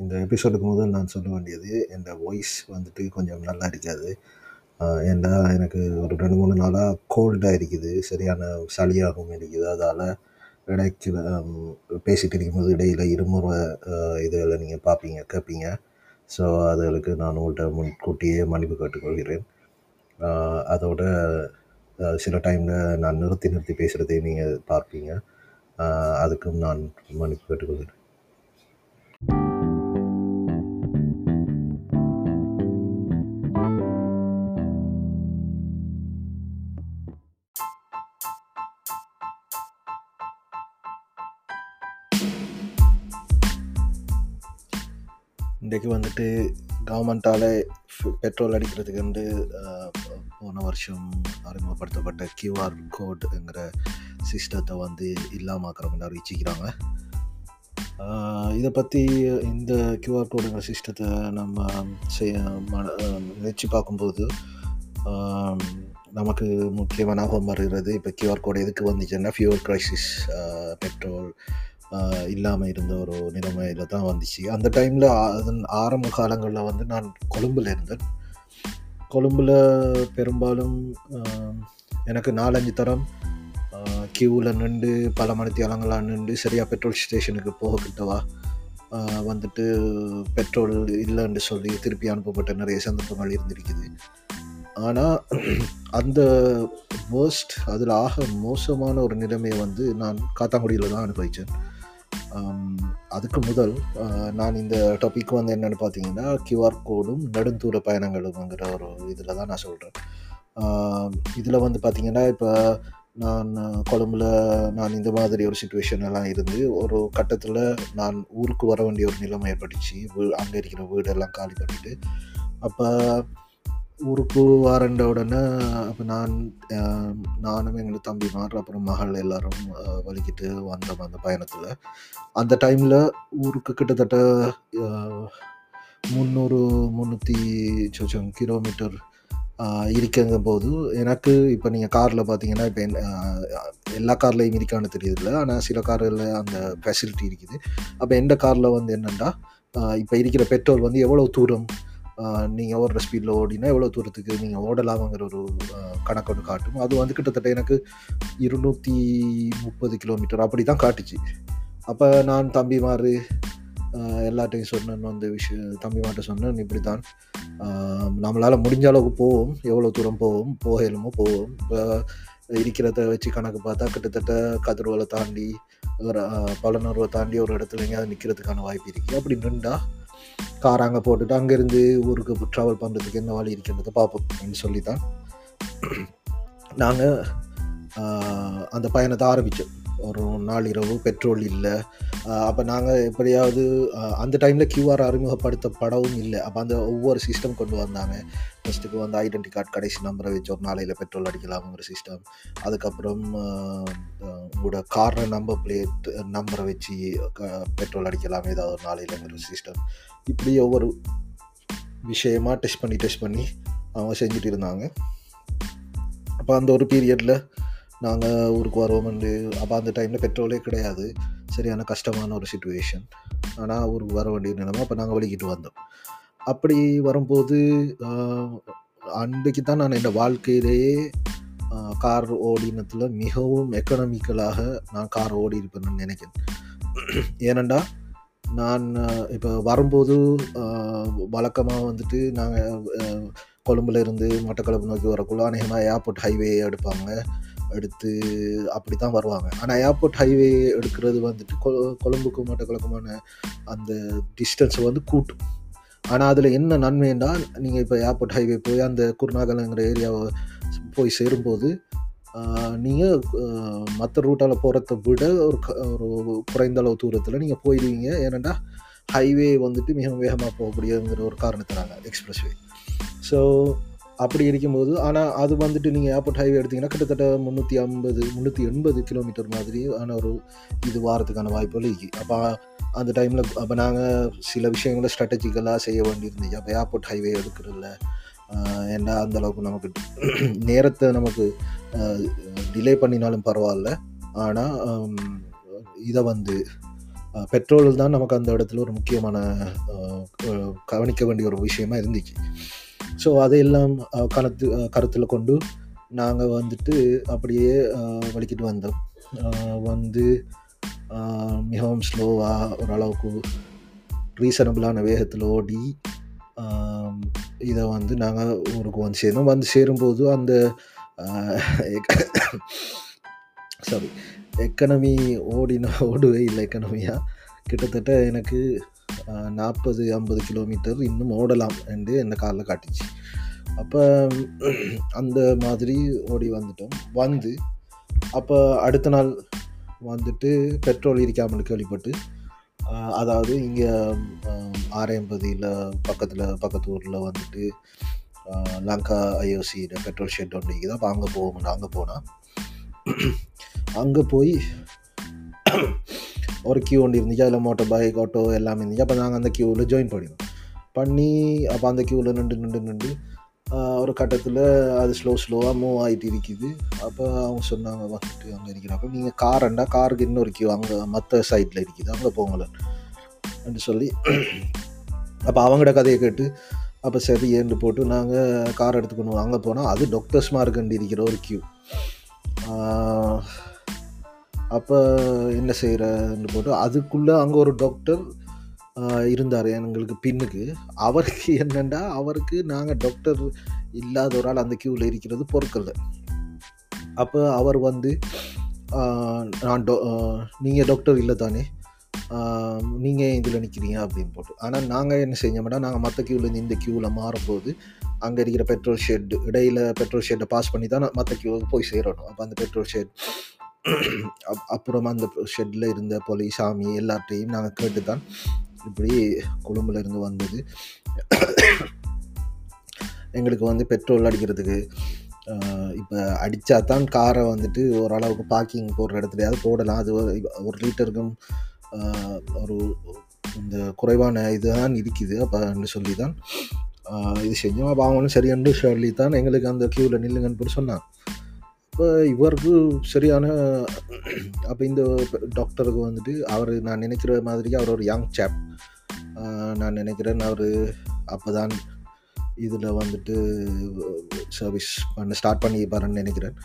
இந்த எபிசோடுக்கு முதல் நான் சொல்ல வேண்டியது என் வாய்ஸ் வந்துட்டு கொஞ்சம் நல்லா இருக்காது. ஏன்னா எனக்கு ஒரு ரெண்டு மூணு நாளாக கோல்டாக இருக்குது சரியான சளியாகவும் இருக்குது. அதால் இடைக்கு பேசிகிட்டு இருக்கும்போது இடையில் இருமுறை இதில் நீங்கள் பார்ப்பீங்க கேட்பீங்க. ஸோ அதுகளுக்கு நான் உங்கள்கிட்ட முன்கூட்டியே மன்னிப்பு கேட்டுக்கொள்கிறேன். அதோட சில டைமில் நான் நிறுத்தி நிறுத்தி பேசுகிறதையும் நீங்கள் பார்ப்பீங்க. அதுக்கும் நான் மன்னிப்பு கேட்டுக்கொள்கிறேன். இன்றைக்கு வந்துட்டு கவர்மெண்ட்டால் பெட்ரோல் அடிக்கிறதுக்கு வந்து போன வருஷம் அறிமுகப்படுத்தப்பட்ட கியூஆர் கோடுங்கிற சிஸ்டத்தை வந்து இல்லாமாக்கிறவங்க அறிவிச்சிக்கிறாங்க இதை பற்றி இந்த கியூஆர் கோடுங்கிற சிஸ்டத்தை நம்ம செய்ய மன நினச்சி பார்க்கும்போது நமக்கு முக்கியமான ஞாபகம் வருகிறது. இப்போ கியூஆர் கோடு எதுக்கு வந்துச்சுன்னா ஃபியூல் க்ரைசிஸ் பெட்ரோல் இல்லாமல் இருந்த ஒரு நிலைமையில் தான் வந்துச்சு. அந்த டைமில் அதன் ஆரம்ப காலங்களில் வந்து நான் கொழும்பில் இருந்தேன். கொழும்பில் பெரும்பாலும் எனக்கு நாலஞ்சு தரம் க்யூவில் நின்று பல மணித்தியாலங்களாக நின்று சரியாக பெட்ரோல் ஸ்டேஷனுக்கு போக கிட்டவா வந்துட்டு பெட்ரோல் இல்லைன்னு சொல்லி திருப்பி அனுப்பப்பட்ட நிறைய சந்தர்ப்பங்கள் இருந்திருக்குது. ஆனால் அந்த வேர்ஸ்ட் அதில் ஆக மோசமான ஒரு நிலைமையை வந்து நான் காத்தாங்குடியில் தான் அனுபவித்தேன் அதுக்கு முதல் நான் இந்த டாபிக் வந்து என்னென்னு பார்த்தீங்கன்னா கியூஆர் கோடும் நெடுந்தூர பயணங்களுங்கிற ஒரு இதில் தான் நான் சொல்கிறேன் இதில் வந்து பார்த்தீங்கன்னா இப்போ நான் கொழும்புல நான் இந்த மாதிரி ஒரு சுச்சுவேஷன் எல்லாம் இருந்து ஒரு கட்டத்தில் நான் ஊருக்கு வர வேண்டிய ஒரு நிலைமை ஏற்பட்டுச்சு. வீ அங்கே இருக்கிற வீடெல்லாம் காலி பண்ணிட்டு அப்போ ஊருக்கு வரண்ட உடனே அப்போ நான் நானும் எங்கள் தம்பிமார் அப்புறம் மகள் எல்லாரும் வலிக்கிட்டு வந்தோம் அந்த பயணத்தில். அந்த டைமில் ஊருக்கு கிட்டத்தட்ட முந்நூறு முந்நூற்றி சொச்சம் கிலோமீட்டர் இருக்கங்க போது எனக்கு இப்போ நீங்கள் காரில் பார்த்தீங்கன்னா இப்போ எல்லா கார்லேயும் இருக்கான்னு தெரியுதுல்ல. ஆனால் சில காரில் அந்த ஃபெசிலிட்டி இருக்குது. அப்போ எந்த காரில் வந்து என்னென்னா இப்போ இருக்கிற பெட்ரோல் வந்து எவ்வளோ தூரம் நீங்கள் ஓடுற ஸ்பீடில் ஓடினா எவ்வளோ தூரத்துக்கு நீங்கள் ஓடலாமாங்கிற ஒரு கணக்கு ஒன்று காட்டும். அது வந்து கிட்டத்தட்ட எனக்கு இருநூற்றி முப்பது கிலோமீட்டர் அப்படி தான் காட்டுச்சு. அப்போ நான் தம்பிமார் எல்லாட்டையும் சொன்னேன் வந்து விஷயம் தம்பிமார்ட்ட சொன்னேன் இப்படி தான் நம்மளால் முடிஞ்ச அளவுக்கு போவோம் எவ்வளோ தூரம் போவோம் போகலுமோ போவோம் இப்போ இருக்கிறத வச்சு கணக்கு பார்த்தா கிட்டத்தட்ட கதிர்வலை தாண்டி ஒரு தாண்டி ஒரு இடத்துல எங்கேயாவது நிற்கிறதுக்கான வாய்ப்பு இருக்குது அப்படி நின்றா கார் அங்கே போட்டுட்டு அங்கேருந்து ஊருக்கு ட்ராவல் பண்ணுறதுக்கு என்ன வழி இருக்கின்றதை பார்ப்போம் அப்படின்னு சொல்லி தான் நாங்கள் அந்த பயணத்தை ஆரம்பித்தோம் ஒரு நாள் இரவு பெட்ரோல் இல்லை. அப்போ நாங்கள் எப்படியாவது அந்த டைமில் கியூஆர் அறிமுகப்படுத்தப்படவும் இல்லை. அப்போ அந்த ஒவ்வொரு சிஸ்டம் கொண்டு வந்தாங்க. ஃபஸ்ட்டுக்கு வந்து ஐடென்டி கார்டு கடைசி நம்பரை வச்சு ஒரு நாளையில் பெட்ரோல் அடிக்கலாம்ங்கிற சிஸ்டம் அதுக்கப்புறம் உங்களோட கார்னர் நம்பர் பிளேட் நம்பரை வச்சு பெட்ரோல் அடிக்கலாம் ஏதாவது ஒரு நாளையிலங்கிற சிஸ்டம் இப்படி ஒவ்வொரு விஷயமாக டெஸ்ட் பண்ணி டெஸ்ட் பண்ணி அவங்க செஞ்சுட்டு இருந்தாங்க. அப்போ அந்த ஒரு பீரியடில் நாங்கள் ஊருக்கு வருவோம்னு அப்போ அந்த டைமில் பெட்ரோலே கிடையாது. சரியான கஷ்டமான ஒரு சுச்சுவேஷன் ஆனால் ஊருக்கு வர வேண்டிய நிலைமை அப்போ நாங்கள் வலிக்கிட்டு வந்தோம். அப்படி வரும்போது அன்றைக்கு தான் நான் என் வாழ்க்கையிலேயே கார் ஓடினத்தில் மிகவும் எக்கனாமிக்கலாக நான் கார் ஓடி இருப்பேன்னு நினைக்கிறேன். ஏனண்டா நான் இப்போ வரும்போது வழக்கமாக வந்துட்டு நாங்கள் கொழும்புல இருந்து மட்டக்களப்பு நோக்கி வரக்குள்ள அநேகமாக ஏர்போர்ட் ஹைவே எடுப்பாங்க. எடுத்து அப்படி தான் வருவாங்க. ஆனால் ஏர்போர்ட் ஹைவே எடுக்கிறது வந்துட்டு கொ கொழும்புக்கும் மட்டக்களப்புமான அந்த டிஸ்டன்ஸை வந்து கூட்டும். ஆனால் அதில் என்ன நன்மைன்னா நீங்கள் இப்போ ஏர்போர்ட் ஹைவே போய் அந்த குருநாகலங்கிற ஏரியாவை போய் சேரும்போது நீங்கள் மற்ற ரூட்டால் போகிறத விட ஒரு க- ஒரு குறைந்த அளவு தூரத்தில் நீங்கள் போயிடுவீங்க ஏனெண்டா ஹைவே வந்துட்டு மிகவும் வேகமாக போகக்கூடியங்கிற ஒரு காரணத்தினால எக்ஸ்பிரஸ்வே ஸோ அப்படி இருக்கும்போது ஆனால் அது வந்துட்டு நீங்கள் ஏர்போர்ட் ஹைவே எடுத்தீங்கன்னா கிட்டத்தட்ட முந்நூற்றி ஐம்பது முந்நூற்றி எண்பது கிலோமீட்டர் மாதிரி ஆன ஒரு இது வாரத்துக்கான வாய்ப்புகள் இருக்குது அப்போ அந்த டைமில் அப்போ நாங்கள் சில விஷயங்களை ஸ்ட்ராட்டஜிக்கலாக செய்ய வேண்டியிருந்துச்சு அப்போ ஏர்போர்ட் ஹைவே எடுக்கிறதில்ல ஏன்னா அந்த அளவுக்கு நமக்கு நேரத்தை நமக்கு டிலே பண்ணினாலும் பரவாயில்ல. ஆனால் இதை வந்து பெட்ரோல் தான் நமக்கு அந்த இடத்துல ஒரு முக்கியமான கவனிக்க வேண்டிய ஒரு விஷயமா இருந்துச்சு. ஸோ அதையெல்லாம் கணத்து கருத்து கருத்தில் கொண்டு நாங்கள் வந்துட்டு அப்படியே வலிக்கிட்டு வந்தோம். வந்து மிகவும் ஸ்லோவாக ஓரளவுக்கு ரீசனபிளான வேகத்தில் ஓடி இதை வந்து நாங்கள் ஊருக்கு வந்து சேரணும் வந்து சேரும்போது அந்த சாரி எக்கனமி ஓடின ஓடுவே இல்லை எக்கனமியாக கிட்டத்தட்ட எனக்கு நாற்பது ஐம்பது கிலோமீட்டர் இன்னும் ஓடலாம் என்று என்னை காலில் காட்டுச்சு. அப்போ அந்த மாதிரி ஓடி வந்துட்டோம். வந்து அப்போ அடுத்த நாள் வந்துட்டு பெட்ரோல் இருக்காமல் கேள்விப்பட்டு அதாவது இங்கே ஆரையம்பதியில் பக்கத்தில் பக்கத்து ஊரில் வந்துட்டு லங்கா ஐஓசியில் பெட்ரோல் ஷெட் ஒன்று இருக்குது அப்போ அங்கே போவோம் அங்கே போனால் அங்கே போய் ஒரு கியூ ஒன்று இருந்துச்சு அதில் மோட்டர் பைக் ஆட்டோ எல்லாமே இருந்துச்சு அப்போ நாங்கள் அந்த கியூவில் ஜாயின் பண்ணிடுவோம் பண்ணி அப்போ அந்த கியூவில் நின்று நின்று நின்று ஒரு கட்டத்தில் அது ஸ்லோ ஸ்லோவாக மூவ் ஆகிட்டு இருக்குது. அப்போ அவங்க சொன்னாங்க வந்துட்டு அங்கே இருக்கிறாங்க நீங்கள் காரண்டா காருக்கு இன்னொரு கியூ அங்கே மற்ற சைட்டில் இருக்குது. அங்கே போங்களேன் சொல்லி அப்போ அவங்களோட கதையை கேட்டு அப்போ சரி ஏண்டு போட்டு நாங்கள் கார் எடுத்துக்கணும் அங்கே போனால் அது டாக்டர்ஸ் மார்க்கண்டு இருக்கிற ஒரு கியூ அப்போ என்ன செய்கிறன்னு போட்டு அதுக்குள்ளே அங்கே ஒரு டாக்டர் இருந்தார் எங்களுக்கு பின்னுக்கு. அவருக்கு என்னென்னா அவருக்கு நாங்கள் டாக்டர் இல்லாத ஒரு ஆள் அந்த க்யூவில் இருக்கிறது பொருட்கள் அப்போ அவர் வந்து நான் டோ நீங்கள் டாக்டர் இல்லை தானே? நீங்கள் இதில் நிற்கிறீங்க அப்படின்னு போட்டு. ஆனால் நாங்கள் என்ன செஞ்சோம்னா நாங்கள் மற்ற கியூவிலேருந்து இந்த க்யூவில் மாறும்போது அங்கே இருக்கிற பெட்ரோல் ஷெட் இடையில பெட்ரோல் ஷெட்டை பாஸ் பண்ணி தான் மற்ற க்யூவுக்கு போய் சேரணும். அப்போ அந்த பெட்ரோல் ஷெட் அப் அப்புறமா அந்த ஷெட்டில் இருந்த போலீஸ் சாமி எல்லார்ட்டையும் நாங்கள் கேட்டு தான் இப்படி கொழும்புலேருந்து வந்தது. எங்களுக்கு வந்து பெட்ரோல் அடிக்கிறதுக்கு இப்போ அடித்தா தான் காரை வந்துட்டு ஓரளவுக்கு பார்க்கிங் போடுற இடத்துலையாவது போடலாம். அது ஒரு ஒரு லிட்டருக்கும் ஒரு இந்த குறைவான இதுதான் இருக்குது. அப்போ சொல்லி தான் இது செஞ்சோம். அப்போ அவங்களும் சரியாண்டு சொல்லி தான் எங்களுக்கு அந்த க்யூவில் நில்லுங்கன்னு போட்டு சொன்னான் இப்போ இவருக்கு சரியான அப்போ இந்த டாக்டருக்கு வந்துட்டு அவர் நான் நினைக்கிற மாதிரி அவர் ஒரு யங் சேப் நான் நினைக்கிறேன் அவர் அப்போ தான் இதில் வந்துட்டு சர்வீஸ் பண்ண ஸ்டார்ட் பண்ணிப்பாருன்னு நினைக்கிறேன்.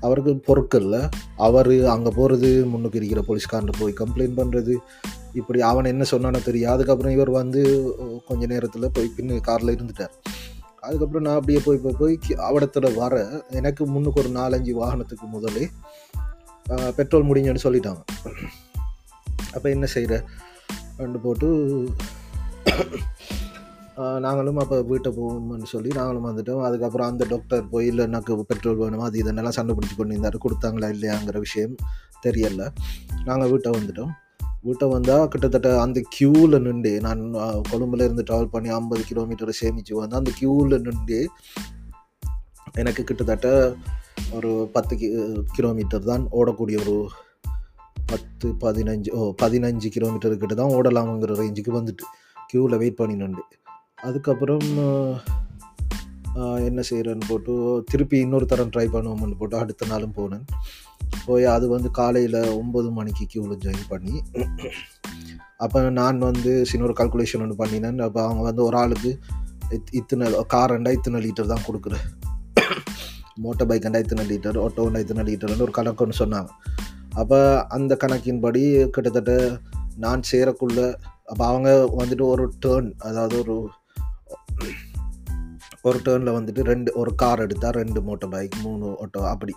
அவருக்கு பொருட்களில் அவர் அங்கே போகிறது முன்னுக்கு இருக்கிற போலீஸ்காரன் போய் கம்ப்ளைண்ட் பண்ணுறது இப்படி அவன் என்ன சொன்னானோ தெரியும் அதுக்கப்புறம் இவர் வந்து கொஞ்ச நேரத்தில் போய் பின்னு காரில் இருந்துட்டார். அதுக்கப்புறம் நான் அப்படியே போய் போய் போய் அவடத்தில் வர எனக்கு முன்னுக்கு ஒரு நாலஞ்சு வாகனத்துக்கு முதலே பெட்ரோல் முடிஞ்சுன்னு சொல்லிட்டாங்க. அப்போ என்ன செய்கிற ரெண்டு போட்டு நாங்களும் அப்போ வீட்டை போகணும்னு சொல்லி நாங்களும் வந்துட்டோம். அதுக்கப்புறம் அந்த டாக்டர் போய் இல்லை எனக்கு பெட்ரோல் வேணுமா? அது இதெல்லாம் சண்டை பிடிச்சி கொண்டு இருந்தார் கொடுத்தாங்களா இல்லையாங்கிற விஷயம் தெரியல. நாங்கள் வீட்டை வந்துட்டோம். வீட்டை வந்தால் கிட்டத்தட்ட அந்த க்யூவில் நின்று நான் கொழும்புல இருந்து ட்ராவல் பண்ணி ஐம்பது கிலோமீட்டர் சேமித்து வந்து அந்த க்யூவில் நின்று எனக்கு கிட்டத்தட்ட ஒரு பத்து கி கிலோமீட்டர் தான் ஓடக்கூடிய ஒரு பத்து பதினஞ்சு ஓ பதினஞ்சு கிலோமீட்டர் கிட்ட தான் ஓடலாமுங்கிற ரேஞ்சுக்கு வந்துட்டு க்யூவில் வெயிட் பண்ணி நின்று. அதுக்கப்புறம் என்ன செய்கிறேன்னு போட்டு திருப்பி இன்னொரு தரம் ட்ரை பண்ணுவோம்னு போட்டு அடுத்த நாளும் போனேன். போய் அது வந்து காலையில் ஒம்பது மணிக்கு கியூவில் ஜாயின் பண்ணி அப்போ நான் வந்து சின்ன ஒரு கால்குலேஷன் ஒன்று பண்ணினேன். அப்போ அவங்க வந்து ஒரு ஆளுக்கு இத் இத்தனை காரண்டா இத்தனை லிட்டர் தான் கொடுக்குறேன் மோட்டர் பைக்கண்டா இத்தனை லிட்டர் ஆட்டோண்டா இத்தனை லிட்டர்னு ஒரு கணக்குன்னு சொன்னாங்க. அப்போ அந்த கணக்கின்படி கிட்டத்தட்ட நான் சேரக்குள்ள அப்போ அவங்க வந்துட்டு ஒரு டேர்ன் அதாவது ஒரு ஒரு டேர்னில் வந்துட்டு ரெண்டு ஒரு கார் எடுத்தால் ரெண்டு மோட்டர் பைக் மூணு ஆட்டோ அப்படி.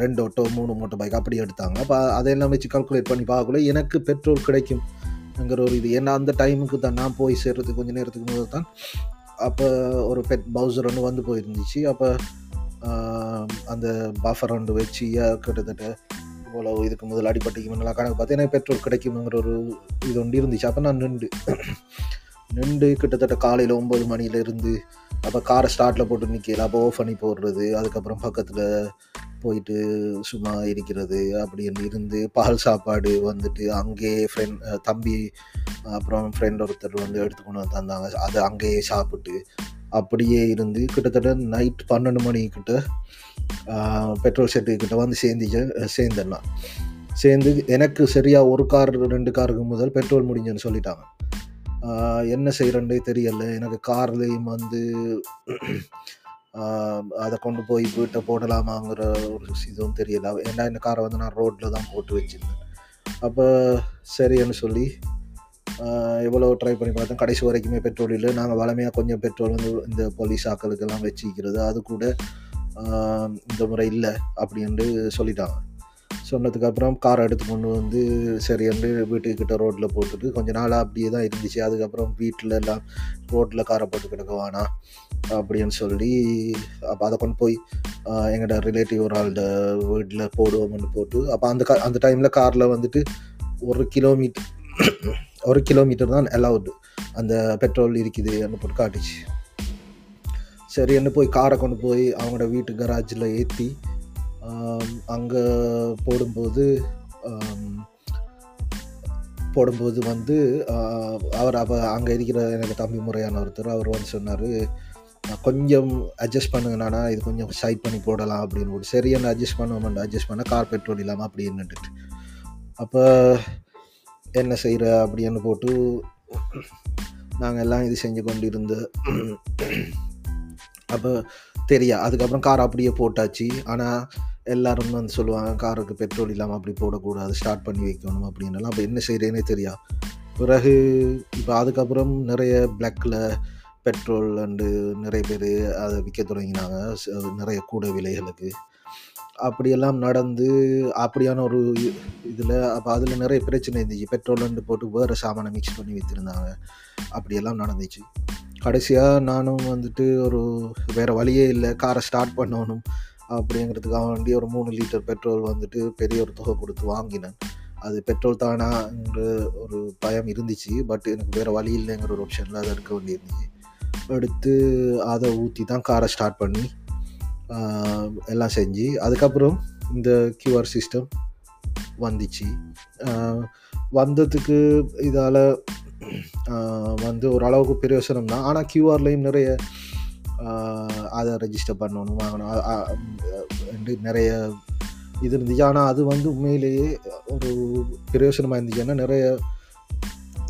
ரெண்டு ஆட்டோ மூணு மோட்டர் பைக் அப்படி எடுத்தாங்க. அப்போ அதையெல்லாம் வச்சு கால்குலேட் பண்ணி பார்க்கக்குள்ள எனக்கு பெட்ரோல் கிடைக்கும்ங்கிற ஒரு இது. ஏன்னா அந்த டைமுக்கு தான் நான் போய் சேர்றதுக்கு கொஞ்சம் நேரத்துக்கு முதல் தான் அப்போ ஒரு பெட் பவுசர் ஒன்று வந்து போயிருந்துச்சு. அப்போ அந்த பஃபர் ஒன்று வச்சு கிட்டத்தட்ட இவ்வளோ இதுக்கு முதல் அடிப்பட்டிக்கு நல்லா கணக்கு பார்த்து எனக்கு பெட்ரோல் கிடைக்குங்கிற ஒரு இது ஒன்று இருந்துச்சு. அப்போ நான் நின்று நின்று கிட்டத்தட்ட காலையில் ஒம்பது மணிலேருந்து அப்போ காரை ஸ்டார்ட்டில் போட்டு நிற்கல அப்போ ஆஃப் பண்ணி போடுறது. அதுக்கப்புறம் பக்கத்தில் போயிட்டு சும்மா இருக்கிறது. அப்படின்னு இருந்து பால் சாப்பாடு வந்துட்டு அங்கேயே ஃப்ரெண்ட் தம்பி அப்புறம் ஃப்ரெண்ட் ஒருத்தர் வந்து எடுத்துக்கொண்டு வந்து தந்தாங்க. அதை அங்கேயே சாப்பிட்டு அப்படியே இருந்து கிட்டத்தட்ட நைட் பன்னெண்டு மணிக்கிட்ட பெட்ரோல் ஷெட்டு கிட்ட வந்து சேர்ந்து சேர்ந்துடலாம் சேர்ந்து எனக்கு சரியாக ஒரு கார் ரெண்டு காருக்கு முதல் பெட்ரோல் முடிஞ்சுன்னு சொல்லிட்டாங்க. என்ன செய்கிறேன்னே தெரியல. எனக்கு கார்லேயும் வந்து அதை கொண்டு போய் வீட்டை போடலாமாங்கிற ஒரு இதுவும் தெரியல. ஏன்னா இந்த காரை வந்து நான் ரோட்டில் தான் போட்டு வச்சுருந்தேன். அப்போ சரின்னு சொல்லி எவ்வளோ ட்ரை பண்ணி பார்த்தோம் கடைசி வரைக்குமே பெட்ரோல் இல்லை. நாங்கள் வளமையாக கொஞ்சம் பெட்ரோல் வந்து இந்த போலீஸ் ஆக்களுக்கெல்லாம் வச்சுக்கிறது. அது கூட இந்த முறை இல்லை அப்படின்ட்டு சொல்லிட்டாங்க. சொன்னதுக்கப்புறம் காரை எடுத்து கொண்டு வந்து சரின்னு வீட்டுக்கிட்ட ரோட்டில் போட்டுட்டு கொஞ்ச நாளாக அப்படியே தான் இருந்துச்சு. அதுக்கப்புறம் வீட்டில் எல்லாம் ரோட்டில் காரை போட்டு கிடக்க வேணாம் அப்படின்னு சொல்லி அப்போ அதை கொண்டு போய் எங்களோட ரிலேட்டிவ் ஒரு ஆள்கிட்ட வீட்டில் போடுவோம்னு போட்டு அப்போ அந்த கா அந்த டைமில் காரில் வந்துட்டு ஒரு கிலோமீட்டர் ஒரு கிலோமீட்டர் தான் அலவுடு அந்த பெட்ரோல் இருக்குது அப்படின்னு போட்டு காட்டுச்சு. சரி என்ன போய் காரை கொண்டு போய் அவங்களோட வீட்டு கராஜில் ஏற்றி அங்கே போடும்போது போடும்போது வந்து அவர் அப்போ அங்கே இருக்கிற எனக்கு தம்பி முறையான ஒருத்தர் அவர் வந்து சொன்னார் கொஞ்சம் அட்ஜஸ்ட் பண்ணுங்கண்ணா இது கொஞ்சம் சைட் பண்ணி போடலாம் அப்படின்னு போட்டு சரி என்ன அட்ஜஸ்ட் பண்ணுவோம் அட்ஜஸ்ட் பண்ண கார் ஓடிலாமா இல்லாமல் அப்படின்னுட்டு அப்போ என்ன செய்கிற அப்படின்னு போட்டு நாங்கள் எல்லாம் இது செஞ்சு கொண்டு இருந்து அப்போ தெரியா அதுக்கப்புறம் கார் அப்படியே போட்டாச்சு. ஆனால் எல்லாரும் வந்து சொல்லுவாங்க காருக்கு பெட்ரோல் இல்லாமல் அப்படி போடக்கூடாது ஸ்டார்ட் பண்ணி வைக்கணும் அப்படின்லாம் அப்போ என்ன செய்கிறேனே தெரியா. பிறகு இப்போ அதுக்கப்புறம் நிறைய பிளாக்கில் பெட்ரோல் அண்டு நிறைய பேர் அதை விற்க தொடங்கினாங்க. நிறைய கூட விலைகளுக்கு. அப்படியெல்லாம் நடந்து அப்படியான ஒரு இதில் அப்போ அதில் நிறைய பிரச்சனை இருந்துச்சு. பெட்ரோல் அண்டு போட்டு வேறு சாமானை மிக்ஸ் பண்ணி வைத்திருந்தாங்க. அப்படியெல்லாம் நடந்துச்சு. கடைசியாக நானும் வந்துட்டு ஒரு வேறு வழியே இல்லை. காரை ஸ்டார்ட் பண்ணணும். அப்படிங்கிறதுக்காக வேண்டி ஒரு மூணு லிட்டர் பெட்ரோல் வந்துட்டு பெரிய ஒரு தொகை கொடுத்து வாங்கினேன். அது பெட்ரோல் தானாங்கிற ஒரு பயம் இருந்துச்சு. பட் எனக்கு வேறு வழி இல்லைங்கிற ஒரு ஆப்ஷனில் அதை எடுக்க வேண்டியிருந்துச்சு. எடுத்து அதை ஊற்றி தான் காரை ஸ்டார்ட் பண்ணி எல்லாம் செஞ்சு அதுக்கப்புறம் இந்த கியூஆர் சிஸ்டம் வந்துச்சு. வந்ததுக்கு இதால் வந்து ஓரளவுக்கு பிரயோசனம் தான். ஆனால் கியூஆர்லேயும் நிறைய அதை ரெஜிஸ்டர் பண்ணணும் வாங்கணும். வந்து நிறைய இது இருந்துச்சு. ஆனால் அது வந்து உண்மையிலேயே ஒரு பிரயோசனமாக இருந்துச்சு. ஏன்னா நிறைய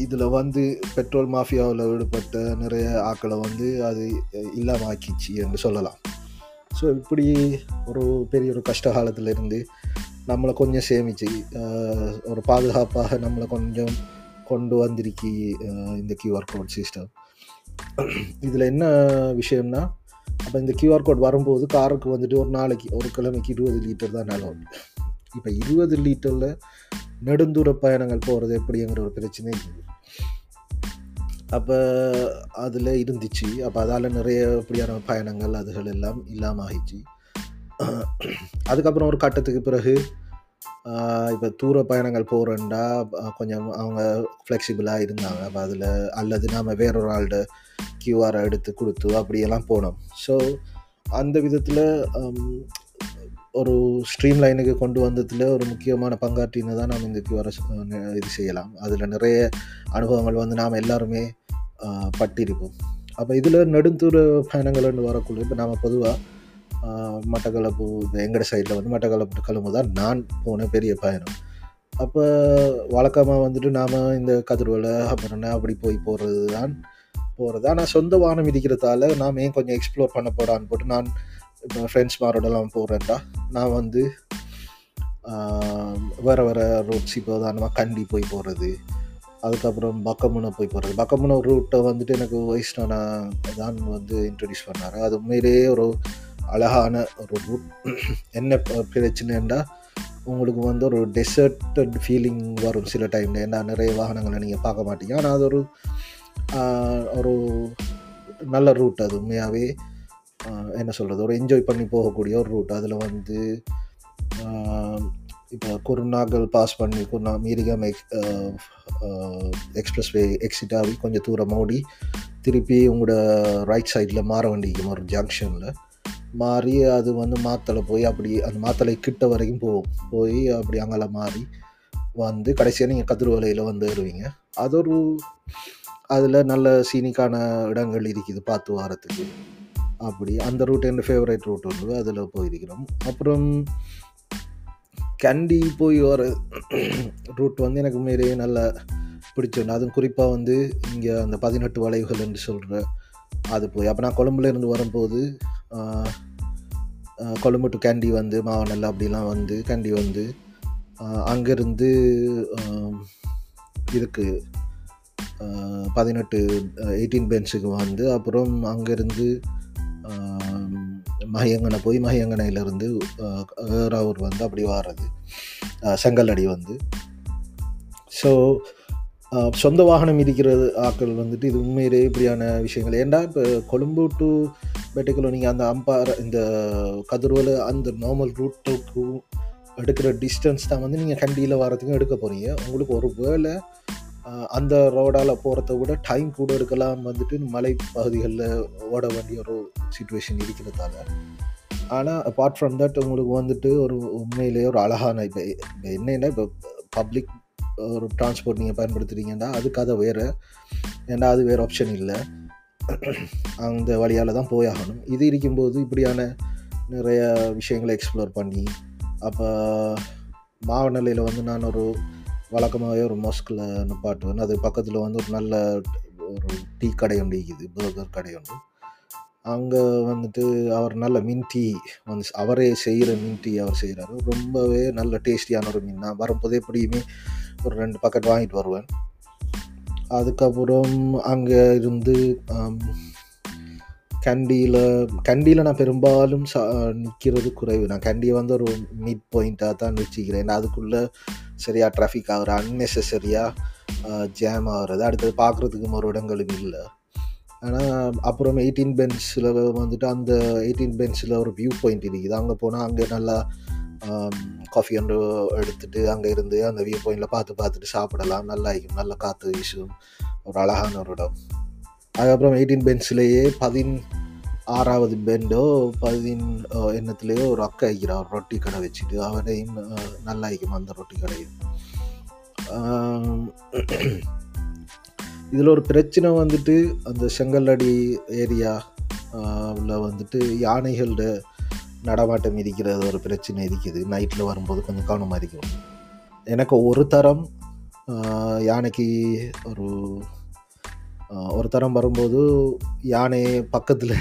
இதில் வந்து பெட்ரோல் மாஃபியாவில் ஈடுபட்ட நிறைய ஆக்களை வந்து அது இல்லாமல் ஆக்கிச்சு என்று சொல்லலாம். ஸோ இப்படி ஒரு பெரிய ஒரு கஷ்ட காலத்தில் இருந்து நம்மளை கொஞ்சம் சேமிச்சு ஒரு பாதுகாப்பாக நம்மளை கொஞ்சம் கொண்டு வந்திருக்கி இந்த கியூஆர் கோட் சிஸ்டம் இதில் என்ன விஷயம்னா அப்போ இந்த கியூஆர் கோட் வரும்போது காருக்கு வந்துட்டு ஒரு நாளைக்கு ஒரு கிழமைக்கு இருபது லிட்டர் தான் அலௌட் இப்போ இருபது லிட்டரில் நெடுந்தூர பயணங்கள் போகிறது எப்படிங்கிற ஒரு பிரச்சனை இருக்குது அப்போ அதில் இருந்துச்சு. அப்போ அதால் நிறைய இப்படியான பயணங்கள் அதுகள் எல்லாம் இல்லாமல் ஆயிடுச்சு. அதுக்கப்புறம் ஒரு கட்டத்துக்கு பிறகு இப்போ தூர பயணங்கள் போகிறேன்டா கொஞ்சம் அவங்க ஃப்ளெக்சிபிளாக இருந்தாங்க. அப்போ அதில் அல்லது நாம் வேறொரு ஆள்கிட்ட கியூஆரை எடுத்து கொடுத்து அப்படியெல்லாம் போனோம். ஸோ அந்த விதத்தில் ஒரு ஸ்ட்ரீம் லைனுக்கு கொண்டு வந்ததில் ஒரு முக்கியமான பங்காற்றின்னு தான் நாம் இந்த கியூஆரை இது செய்யலாம். அதில் நிறைய அனுபவங்கள் வந்து நாம் எல்லாருமே பட்டிருப்போம். அப்போ இதில் நெடுந்தூர பயணங்கள்னு வரக்குள்ள இப்போ நாம் பொதுவாக மட்டக்களப்பு இப்போ எங்கட சைடில் வந்து மட்டக்களப்பு கிளம்பு தான் நான் போன பெரிய பயணம். அப்போ வழக்கமாக வந்துட்டு நாம் இந்த கதிர்வலை அப்புறம் அப்படி போய் போகிறது தான் போகிறது ஆனால் சொந்த வானம் இருக்கிறதால நாம் ஏன் கொஞ்சம் எக்ஸ்ப்ளோர் பண்ண போடான்னு போட்டு நான் இப்போ ஃப்ரெண்ட்ஸ் மாரோடலாம் போகிறேன்டா நான் வந்து வேறு வேறு ரூட்ஸ் இப்போ தானமாக கண்டி போய் போகிறது அதுக்கப்புறம் பக்கமுனை போய் போகிறது பக்கமுனை ரூட்டை வந்துட்டு எனக்கு வைஷ்ணவனா தான் வந்து இன்ட்ரடியூஸ் பண்ணார். அது உண்மையிலேயே ஒரு அழகான ஒரு ரூட் என்ன பிரச்சனைண்டா உங்களுக்கு வந்து ஒரு டெசர்ட்டட் ஃபீலிங் வரும் சில டைமில் ஏன்னா நிறைய வாகனங்களை நீங்கள் பார்க்க மாட்டீங்க. ஆனால் அது ஒரு ஒரு நல்ல ரூட் அது உண்மையாகவே என்ன சொல்கிறது ஒரு என்ஜாய் பண்ணி போகக்கூடிய ஒரு ரூட் அதில் வந்து இப்போ குருநாகல் பாஸ் பண்ணி குருநா Mirigama ex expressway exit ஆகி கொஞ்சம் தூரம் ஓடி திருப்பி உங்களோட ரைட் சைடில் மாற வேண்டிக்கும் ஒரு ஜங்ஷனில் மாறி அது வந்து மாத்தலை போய் அப்படி அந்த மாத்தலை கிட்ட வரைக்கும் போகும் போய் அப்படி அங்கெல்லாம் மாறி வந்து கடைசியாக நீங்கள் கதிர்வலையில் வந்து வருவீங்க. அது ஒரு அதில் நல்ல சீனிக்கான இடங்கள் இருக்குது பார்த்து வாரத்துக்கு. அப்படி அந்த ரூட் என் ஃபேவரேட் ரூட் வந்து அதில் போயிருக்கிறோம். அப்புறம் கண்டி போய் வர ரூட் வந்து எனக்கு உண்மையிலேயே நல்லா பிடிச்சிருந்தது அதுவும் குறிப்பாக வந்து இங்கே அந்த பதினெட்டு வளைவுகள் என்று சொல்கிற அது போய். அப்போ நான் கொழம்புலேருந்து வரும்போது கொழும்பு டு கேண்டி வந்து மாவனல்ல அப்படிலாம் வந்து கேண்டி வந்து அங்கேருந்து இதுக்கு பதினெட்டு எயிட்டீன் பெஞ்சுக்கு வந்து அப்புறம் அங்கேருந்து மகையங்கனை போய் மஹியங்கனையிலேருந்து ஏறாவூர் வந்து அப்படி வாரது. செங்கல் அடி வந்து. ஸோ சொந்த வாகனம் இருக்கிறது ஆட்கள் வந்துட்டு இது உண்மையிலே இப்படியான விஷயங்கள். ஏன்டா இப்போ கொழும்பு டு பேட்டைக்குள்ள நீங்கள் அந்த அம்பாறை இந்த கதிர்வல அந்த நார்மல் ரூட்டுக்கு எடுக்கிற டிஸ்டன்ஸ் தான் வந்து நீங்கள் கண்டியில் வரதுக்கும் எடுக்க போகிறீங்க உங்களுக்கு ஒரு வேளை அந்த ரோடால் போகிறத விட டைம் கூட எடுக்கலாம் வந்துட்டு மலை பகுதிகளில் ஓட வேண்டிய ஒரு சுச்சுவேஷன் இருக்கிறதால. ஆனால் அப்பார்ட் ஃப்ரம் தட் உங்களுக்கு வந்துட்டு ஒரு உண்மையிலேயே ஒரு அழகான இப்போ இப்போ என்னென்னா இப்போ பப்ளிக் ஒரு டிரான்ஸ்போர்ட் நீங்கள் பயன்படுத்துகிறீங்கன்னா அதுக்காக அதை வேறு. ஏன்னா அது வேறு ஆப்ஷன் இல்லை. அந்த வழியால் தான் போயாகணும் இது இருக்கும்போது இப்படியான நிறைய விஷயங்களை எக்ஸ்ப்ளோர் பண்ணி அப்போ மாவநிலையில் வந்து நான் ஒரு வழக்கமாகவே ஒரு மோஸ்கில் நிப்பாட்டுவேன் அது பக்கத்தில் வந்து ஒரு நல்ல ஒரு டீ கடை ஒன்று இருக்குது பர்கர் கடை ஒன்று. அங்கே வந்துட்டு அவர் நல்ல மின் டீ வந்து அவரே செய்கிற மின் டீ அவர் செய்கிறாரு ரொம்பவே நல்ல டேஸ்டியான ஒரு மீன். நான் வரும்போதே எப்படியுமே ஒரு ரெண்டு பக்கெட் வாங்கிட்டு வருவேன். அதுக்கப்புறம் அங்கே இருந்து கண்டியில் கண்டியில் நான் பெரும்பாலும் சா நிற்கிறது குறைவு. நான் கண்டியை வந்து ஒரு மிட் பாயிண்ட்டாக தான் வச்சுக்கிறேன். அதுக்குள்ளே சரியாக ட்ராஃபிக் ஆகிற அன்னெசரியாக ஜாம் ஆகிறது. அடுத்தது பார்க்குறதுக்கு ஒரு இடங்களும் இல்லை. ஆனால் அப்புறம் எயிட்டீன் பென்ஸில் வந்துட்டு அந்த எயிட்டீன் பென்ஸில் ஒரு வியூ பாயிண்ட் இருக்குது. அங்கே போனால் அங்கே நல்லா காஃபி ஒன்று எடுத்துட்டு அங்கே இருந்து அந்த வியூ பாயிண்டில் பார்த்து பார்த்துட்டு சாப்பிடலாம். நல்லா இருக்கும். நல்ல காற்று வீசும் ஒரு அழகான ஒரு இடம். அதுக்கப்புறம் எயிட்டீன் பென்ஸ்லேயே பதின் ஆறாவது பெண்டோ பதின் எண்ணத்துலேயோ ஒரு அக்கா வைக்கிறா ஒரு ரொட்டி கடை வச்சுட்டு அவரையும் நல்லா இருக்கும் அந்த ரொட்டி கடையும் இதில் ஒரு பிரச்சனை வந்துட்டு அந்த செங்கல்லடி ஏரியா உள்ள வந்துட்டு யானைகளோட நடமாட்டம் இருக்கிறது ஒரு பிரச்சனை இருக்குது நைட்டில் வரும்போது கொஞ்சம் கவனமாக இருக்கும் எனக்கு ஒரு தரம் யானைக்கு ஒரு ஒரு தரம் வரும்போது யானை பக்கத்தில்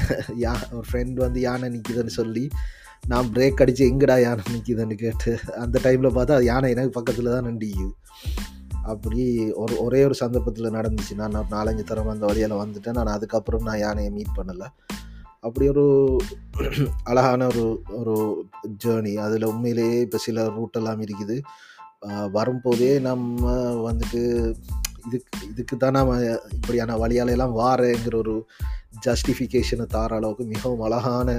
யா ஒரு ஃப்ரெண்ட் வந்து யானை நிற்கிதுன்னு சொல்லி நான் பிரேக் அடித்து எங்கடா யானை நிற்குதுன்னு கேட்டு அந்த டைமில் பார்த்தா அது யானை எனக்கு பக்கத்தில் தான் நின்றுக்குது. அப்படி ஒரு ஒரே ஒரு சந்தர்ப்பத்தில் நடந்துச்சு. நான் நாலஞ்சு தரம் அந்த வழியில் வந்துட்டேன். நான் அதுக்கப்புறம் நான் யானையை மீட் பண்ணலை. அப்படி ஒரு அழகான ஒரு ஒரு ஜேர்னி அதில் உண்மையிலேயே இப்போ சில ரூட்டெல்லாம் இருக்குது. வரும்போதே நம்ம வந்துட்டு இதுக்கு இதுக்கு தான் நம்ம இப்படியான வழியால எல்லாம் வாரேங்கிற ஒரு ஜஸ்டிஃபிகேஷனை தார அளவுக்கு மிகவும் அழகான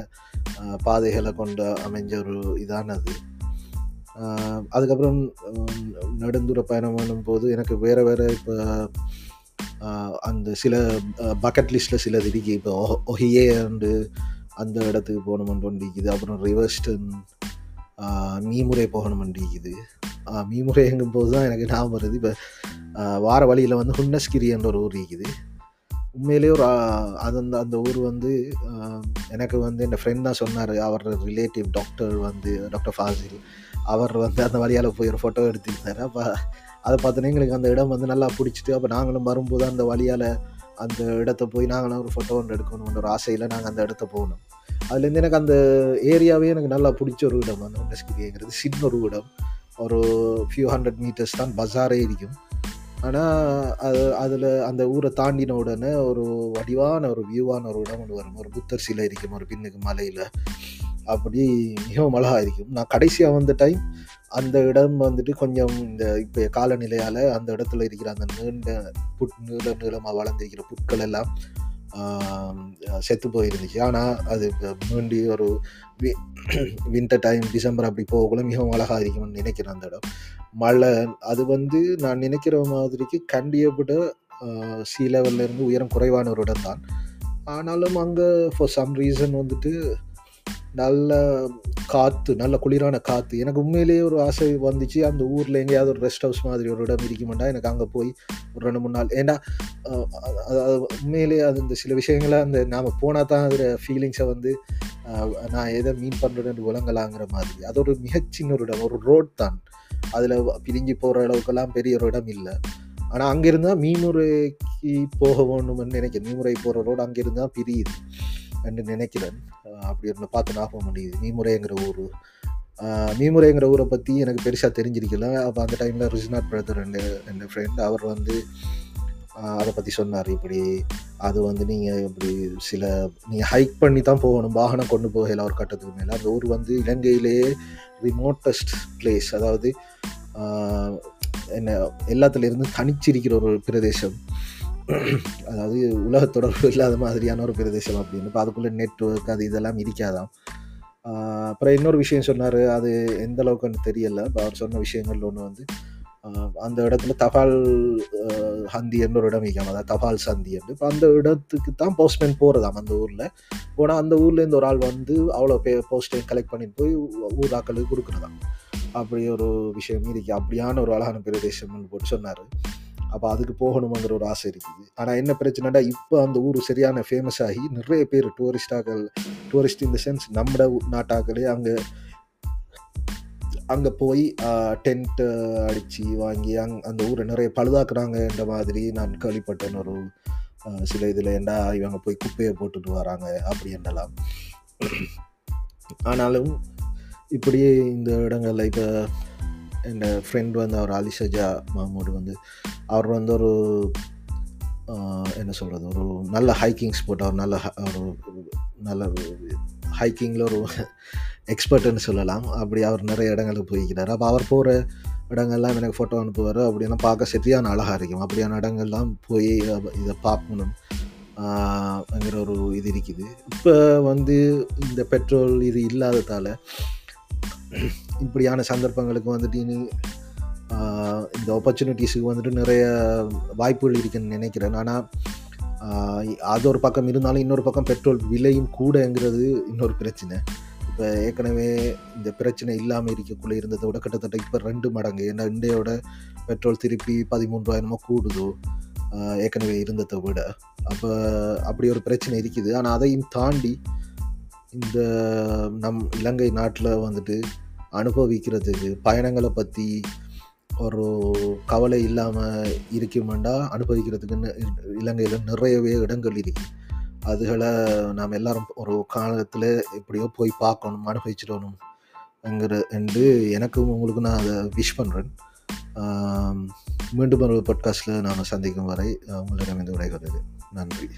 பாதைகளை கொண்ட அமைஞ்ச ஒரு இதானது. அதுக்கப்புறம் உம், நெடுந்தூர பயணம் பண்ணும்போது எனக்கு வேறு வேறு இப்போ அந்த சில பக்கெட் லிஸ்ட்டில் சிலது இருக்கு. இப்போ ஒஹியே அண்டு அந்த இடத்துக்கு போகணுமென்று இருக்குது. அப்புறம் ரிவர்ஸ்டன் மீமுறை போகணுமென்று இருக்குது. போது தான் எனக்கு ஞாபகம் வருது. இப்போ வார வழியில் வந்து ஹுன்னஸ்கிரின்ற ஒரு ஊர் இருக்குது. உண்மையிலேயே ஒரு அது அந்த அந்த ஊர் வந்து எனக்கு வந்து என் ஃப்ரெண்ட் தான் சொன்னார். அவர் ரிலேட்டிவ் டாக்டர் வந்து டாக்டர் ஃபாசில் அவர் வந்து அந்த வழியால் போய் ஒரு ஃபோட்டோ எடுத்துருந்தார். அப்போ அதை பார்த்தோன்னே எங்களுக்கு அந்த இடம் வந்து நல்லா பிடிச்சிட்டு அப்போ நாங்களும் வரும்போது அந்த வழியால் அந்த இடத்த போய் நாங்களும் ஒரு ஃபோட்டோ ஒன்று எடுக்கணும்னு ஒரு ஆசையில் நாங்கள் அந்த இடத்த போகணும் அதுலேருந்து எனக்கு அந்த ஏரியாவே எனக்கு நல்லா பிடிச்ச ஒரு இடம் அந்த உண்டஸ்கிரிங்கிறது சின்ன ஒரு இடம். ஒரு ஃபியூ ஹண்ட்ரட் மீட்டர்ஸ் தான் பஜாரே இருக்கும். ஆனால் அது அதில் அந்த ஊரை தாண்டின உடனே ஒரு வடிவான ஒரு வியூவான ஒரு இடம் ஒன்று வரும். ஒரு புத்தர் சிலை இருக்கும். ஒரு பின்னுக்கு மலையில். அப்படி மிகவும் அழகாக இருக்கும். நான் கடைசியாக வந்த டைம் அந்த இடம் வந்துட்டு கொஞ்சம் இந்த இப்போ காலநிலையால் அந்த இடத்துல இருக்கிற அந்த நீண்ட புட் நீள நீளமாக வளர்ந்திருக்கிற புட்கள் எல்லாம் செத்து போயிருந்துச்சு. ஆனால் அது மீண்டி ஒரு வின்டர் டைம் டிசம்பர் அப்படி போகக்குள்ள மிகவும் அழகாக இருக்கும்னு நினைக்கிறேன் அந்த இடம். மழை அது வந்து நான் நினைக்கிற மாதிரிக்கு கண்டியை விட சி லெவல்லேருந்து உயரம் குறைவான ஒரு இடம் தான் ஆனாலும் அங்கே ஃபார் சம் ரீசன் வந்துட்டு நல்ல காற்று நல்ல குளிரான காற்று எனக்கு உண்மையிலேயே ஒரு ஆசை வந்துச்சு. அந்த ஊரில் எங்கேயாவது ஒரு ரெஸ்ட் ஹவுஸ் மாதிரி ஒரு இடம் இருக்குமெண்டா? எனக்கு அங்கே போய் ஒரு ரெண்டு மூணு நாள். ஏன்னா அது உண்மையிலேயே அது இந்த சில விஷயங்களை அந்த நாம் போனால் தான் அதில் ஃபீலிங்ஸை வந்து நான் எதை மீன் பண்ணுறேன்னு விளங்கலாங்கிற மாதிரி. அது ஒரு மிகச்சின்ன ஒரு இடம். ஒரு ரோட் தான். அதில் பிரிஞ்சு போகிற அளவுக்கெல்லாம் பெரிய ஒரு இடம் இல்லை. ஆனால் அங்கே இருந்தால் மீமுறைக்கு போக வேணும்னு நினைக்கிறேன். மீமுறை போகிற ரோடு அங்கே இருந்தால் பிரியுது. என்று நினைக்கிறேன். அப்படி ஒன்று பார்த்து ஞாபகம் முடியுது மீமுறைங்கிற ஊர். மீமுறைங்கிற ஊரை பற்றி எனக்கு பெருசாக தெரிஞ்சிருக்கல. அப்போ அந்த டைமில் ரிஜினாட் பிரதர் ரெண்டு என் ஃப்ரெண்ட் அவர் வந்து அதை பற்றி சொன்னார். இப்படி அது வந்து நீங்கள் இப்படி சில நீங்கள் ஹைக் பண்ணி தான் போகணும். வாகனம் கொண்டு போகல ஒரு கட்டத்துக்கு மேலே. அந்த ஊர் வந்து இலங்கையிலேயே ரிமோட்டஸ்ட் பிளேஸ் அதாவது என்ன எல்லாத்துலேருந்து தனிச்சிருக்கிற ஒரு பிரதேசம். அதாவது உலக தொடர்பு இல்லாத மாதிரியான ஒரு பிரதேசம் அப்படின்னு இப்போ அதுக்குள்ளே நெட்ஒர்க் அது இதெல்லாம் இருக்காதாம் அப்புறம் இன்னொரு விஷயம் சொன்னார். அது எந்த அளவுக்குன்னு தெரியலை. அவர் சொன்ன விஷயங்கள் ஒன்று வந்து அந்த இடத்துல தபால் ஹந்தி என்ற ஒரு இடம் வைக்காம அதாவது தபால் சந்தி என்று. இப்போ அந்த இடத்துக்கு தான் போஸ்ட்மேன் போகிறதாம் அந்த ஊரில். போனால் அந்த ஊர்லேருந்து ஒரு ஆள் வந்து அவ்வளோ பே போஸ்ட்டை கலெக்ட் பண்ணிட்டு போய் ஊர் ஆக்களுக்கு கொடுக்குறதாம். அப்படி ஒரு விஷயம் இருக்கு. அப்படியான ஒரு அழகான பிரதேசம்னு போட்டு சொன்னார். அப்போ அதுக்கு போகணுங்கிற ஒரு ஆசை இருக்குது. ஆனால் என்ன பிரச்சனைடா இப்போ அந்த ஊர் சரியான ஃபேமஸ் ஆகி நிறைய பேர் டூரிஸ்டாக்கள் டூரிஸ்ட் இன் த சென்ஸ் நம்மட நாட்டாக்களே அங்கே அங்கே போய் டென்ட் அடித்து வாங்கி அங் அந்த ஊரை நிறைய பழுதாக்குறாங்கன்ற மாதிரி நான் கேள்விப்பட்டேன். ஒரு சில இதில் ஏண்டா இவங்க போய் குப்பையை போட்டுட்டு வராங்க அப்படி என்னலாம் ஆனாலும் இப்படியே இந்த இடங்களில் இப்போ என் ஃப்ரெண்ட் வந்து அவர் அலிஷஜா மாமூடு வந்து அவர் வந்து ஒரு என்ன சொல்கிறது ஒரு நல்ல ஹைக்கிங் ஸ்போர்ட் அவர் நல்ல ஒரு ஒரு நல்ல ஹைக்கிங்கில் ஒரு எக்ஸ்பர்ட்டுன்னு சொல்லலாம். அப்படி அவர் நிறைய இடங்களுக்கு போய்க்கிறார். அப்போ அவர் போகிற இடங்கள்லாம் எனக்கு ஃபோட்டோ அனுப்புவார். அப்படின்னா பார்க்க சரியான அழகாக இருக்கும். அப்படியான இடங்கள்லாம் போய் இதை பார்க்கணும். அப்படிங்கிற ஒரு இது இருக்குது. இப்போ வந்து இந்த பெட்ரோல் இது இல்லாததால் இப்படியான சந்தர்ப்பங்களுக்கு வந்துட்டு இனி இந்த ஆப்பர்ச்சுனிட்டிஸுக்கு வந்துட்டு நிறைய வாய்ப்புகள் இருக்குன்னு நினைக்கிறேன். ஆனால் அது ஒரு பக்கம் இருந்தாலும் இன்னொரு பக்கம் பெட்ரோல் விலையும் கூடங்கிறது இன்னொரு பிரச்சனை. இப்போ ஏற்கனவே இந்த பிரச்சனை இல்லாமல் இருக்கக்குள்ளே இருந்ததை விட கிட்டத்தட்ட இப்போ ரெண்டு மடங்கு. ஏன்னா இந்தியோட பெட்ரோல் திருப்பி பதிமூன்று ரூபாயிரமோ கூடுதோ ஏற்கனவே இருந்ததை விட. அப்போ அப்படி ஒரு பிரச்சனை இருக்குது. ஆனால் அதையும் தாண்டி இந்த நம் இலங்கை நாட்டில் வந்துட்டு அனுபவிக்கிறதுக்கு பயணங்களை பற்றி ஒரு கவலை இல்லாமல் இருக்குமெண்டா அனுபவிக்கிறதுக்குன்னு இலங்கையில் நிறையவே இடங்கள் இருக்கு அதுகளை நாம் எல்லாரும் ஒரு காலத்தில் எப்படியோ போய் பார்க்கணும் அனுபவிச்சிடணும் என்கிற என்று எனக்கும் உங்களுக்கும் நான் அதை விஷ் பண்ணுறேன் மீண்டும் ஒரு பாட்காஸ்ட்டில் நான் சந்திக்கும் வரை அஹ், உங்களிடமிருந்து விடைபெறுவது நன்றி.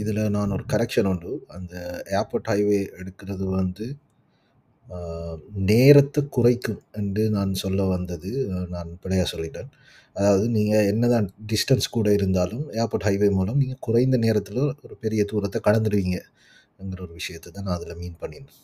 இதில் நான் ஒரு கரெக்ஷன் உண்டு. அந்த ஏர்போர்ட் ஹைவே எடுக்கிறது வந்து நேரத்தை குறைக்கும் என்று நான் சொல்ல வந்தது. நான் பிழையாக சொல்லிட்டேன். அதாவது நீங்கள் என்னதான் டிஸ்டன்ஸ் கூட இருந்தாலும் ஏர்போர்ட் ஹைவே மூலம் நீங்கள் குறைந்த நேரத்தில் ஒரு பெரிய தூரத்தை கடந்துடுவீங்கங்கிற ஒரு விஷயத்தை தான் நான் அதில் மீன் பண்ணியிருந்தேன்.